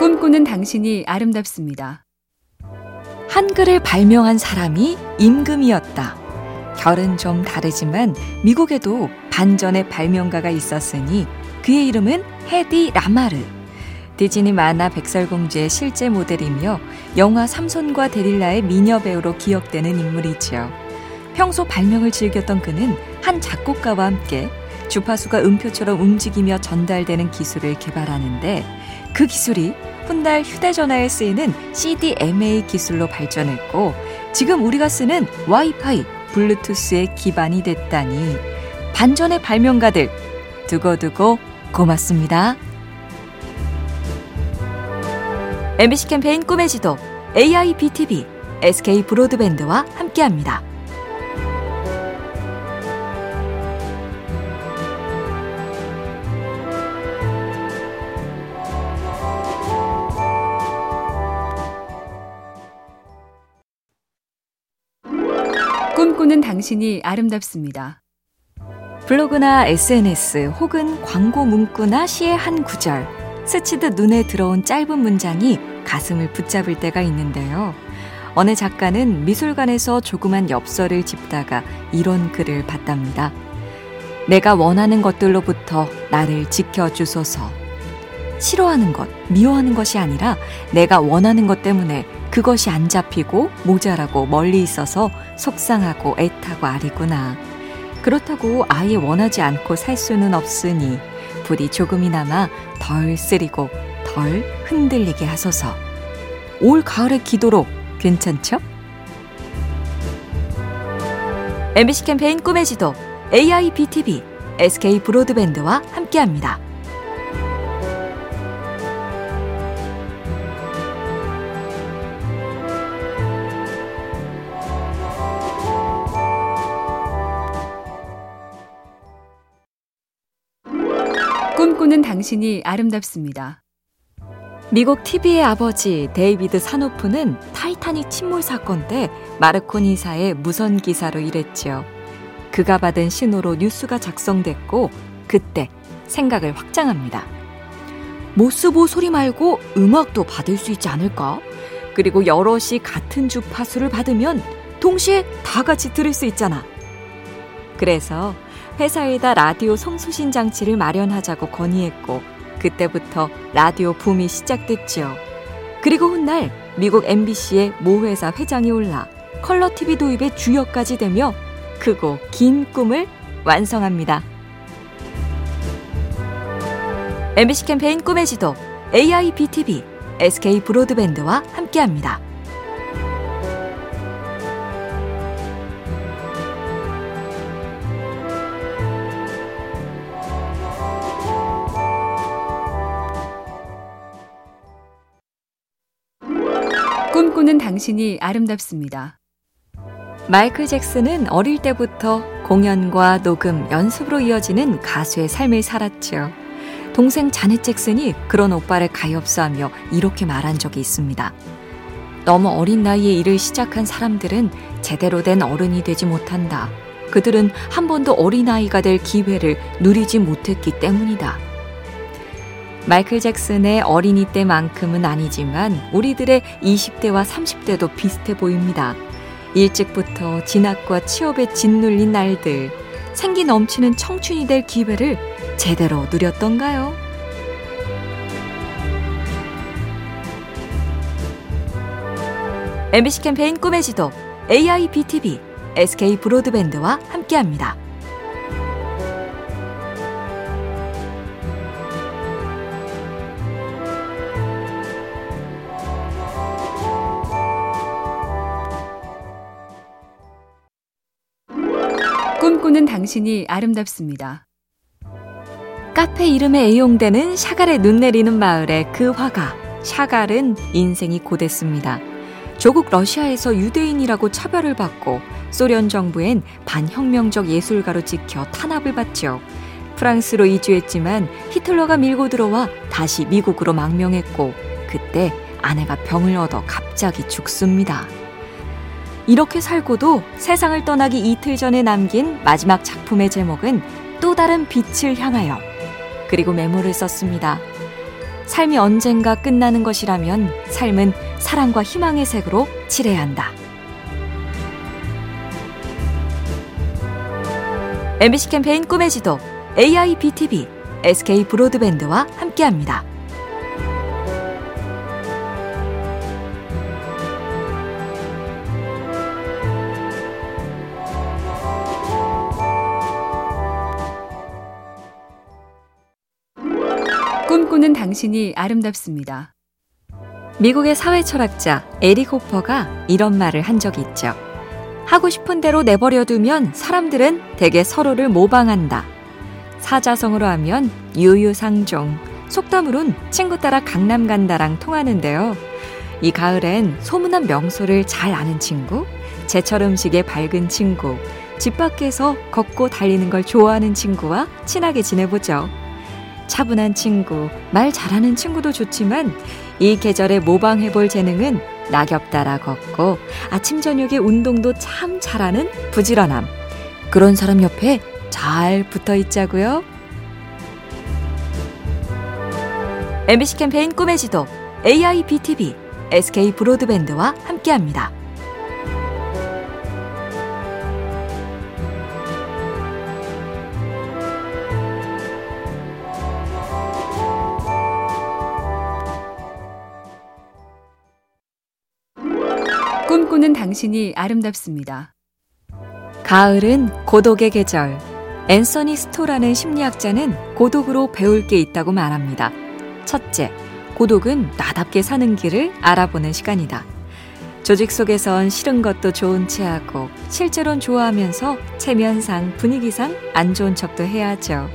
꿈꾸는 당신이 아름답습니다. 한글을 발명한 사람이 임금이었다. 결은 좀 다르지만 미국에도 반전의 발명가가 있었으니 그의 이름은 헤디 라마르. 디즈니 만화 백설공주의 실제 모델이며 영화 삼손과 데릴라의 미녀 배우로 기억되는 인물이지요. 평소 발명을 즐겼던 그는 한 작곡가와 함께 주파수가 음표처럼 움직이며 전달되는 기술을 개발하는데 그 기술이 훗날 휴대전화에 쓰이는 CDMA 기술로 발전했고 지금 우리가 쓰는 와이파이, 블루투스의 기반이 됐다니 반전의 발명가들 두고두고 고맙습니다. MBC 캠페인 꿈의 지도 AIBTV SK 브로드밴드와 함께합니다. 꿈꾸는 당신이 아름답습니다. 블로그나 SNS 혹은 광고 문구나 시의 한 구절, 스치듯 눈에 들어온 짧은 문장이 가슴을 붙잡을 때가 있는데요. 어느 작가는 미술관에서 조그만 엽서를 집다가 이런 글을 봤답니다. 내가 원하는 것들로부터 나를 지켜주소서. 싫어하는 것, 미워하는 것이 아니라 내가 원하는 것 때문에 그것이 안 잡히고 모자라고 멀리 있어서 속상하고 애타고 아리구나. 그렇다고 아예 원하지 않고 살 수는 없으니 부디 조금이나마 덜 쓰리고 덜 흔들리게 하소서. 올 가을의 기도로 괜찮죠? MBC 캠페인 꿈의 지도 AIBTV SK 브로드밴드와 함께합니다. 꿈꾸는 당신이 아름답습니다. 미국 TV의 아버지 데이비드 사노프는 타이타닉 침몰 사건 때 마르코니사의 무선 기사로 일했지요. 그가 받은 신호로 뉴스가 작성됐고 그때 생각을 확장합니다. 모스 부호 소리 말고 음악도 받을 수 있지 않을까? 그리고 여럿이 같은 주파수를 받으면 동시에 다 같이 들을 수 있잖아. 그래서 회사에다 라디오 송수신 장치를 마련하자고 건의했고 그때부터 라디오 붐이 시작됐지요. 그리고 훗날 미국 MBC의 모 회사 회장이 올라 컬러 TV 도입의 주역까지 되며 크고 긴 꿈을 완성합니다. MBC 캠페인 꿈의 지도 AIBTV SK 브로드밴드와 함께합니다. 꿈꾸는 당신이 아름답습니다. 마이클 잭슨은 어릴 때부터 공연과 녹음, 연습으로 이어지는 가수의 삶을 살았죠. 동생 자넷 잭슨이 그런 오빠를 가엾어하며 이렇게 말한 적이 있습니다. 너무 어린 나이에 일을 시작한 사람들은 제대로 된 어른이 되지 못한다. 그들은 한 번도 어린아이가 될 기회를 누리지 못했기 때문이다. 마이클 잭슨의 어린이 때만큼은 아니지만 우리들의 20대와 30대도 비슷해 보입니다. 일찍부터 진학과 취업에 짓눌린 날들, 생기 넘치는 청춘이 될 기회를 제대로 누렸던가요? MBC 캠페인 꿈의 지도 AIBTV SK 브로드밴드와 함께합니다. 꿈꾸는 당신이 아름답습니다. 카페 이름에 애용되는 샤갈의 눈 내리는 마을의 그 화가 샤갈은 인생이 고됐습니다. 조국 러시아에서 유대인이라고 차별을 받고 소련 정부엔 반혁명적 예술가로 찍혀 탄압을 받죠. 프랑스로 이주했지만 히틀러가 밀고 들어와 다시 미국으로 망명했고 그때 아내가 병을 얻어 갑자기 죽습니다. 이렇게 살고도 세상을 떠나기 이틀 전에 남긴 마지막 작품의 제목은 또 다른 빛을 향하여. 그리고 메모를 썼습니다. 삶이 언젠가 끝나는 것이라면 삶은 사랑과 희망의 색으로 칠해야 한다. MBC 캠페인 꿈의 지도 AIBTV SK 브로드밴드와 함께합니다. 당신이 아름답습니다. 미국의 사회 철학자 에릭 호퍼가 이런 말을 한 적이 있죠. 하고 싶은 대로 내버려두면 사람들은 대개 서로를 모방한다. 사자성어로 하면 유유상종, 속담으론 친구 따라 강남 간다랑 통하는데요. 이 가을엔 소문난 명소를 잘 아는 친구, 제철 음식에 밝은 친구, 집 밖에서 걷고 달리는 걸 좋아하는 친구와 친하게 지내보죠. 차분한 친구, 말 잘하는 친구도 좋지만 이 계절에 모방해볼 재능은 낙엽 따라 걷고 아침 저녁에 운동도 참 잘하는 부지런함. 그런 사람 옆에 잘 붙어 있자고요. MBC 캠페인 꿈의 지도 AIBTV SK 브로드밴드와 함께합니다. 꿈꾸는 당신이 아름답습니다. 가을은 고독의 계절. 앤서니 스토라는 심리학자는 고독으로 배울 게 있다고 말합니다. 첫째, 고독은 나답게 사는 길을 알아보는 시간이다. 조직 속에선 싫은 것도 좋은 체 하고 실제론 좋아하면서 체면상 분위기상 안 좋은 척도 해야죠.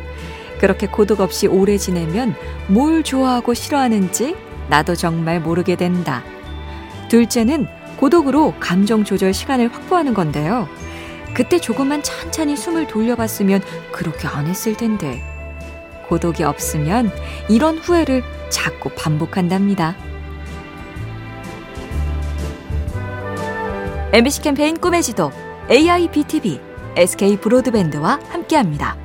그렇게 고독 없이 오래 지내면 뭘 좋아하고 싫어하는지 나도 정말 모르게 된다. 둘째는 고독으로 감정 조절 시간을 확보하는 건데요. 그때 조금만 천천히 숨을 돌려봤으면 그렇게 안 했을 텐데. 고독이 없으면 이런 후회를 자꾸 반복한답니다. MBC 캠페인 꿈의 지도 AIBTV SK 브로드밴드와 함께합니다.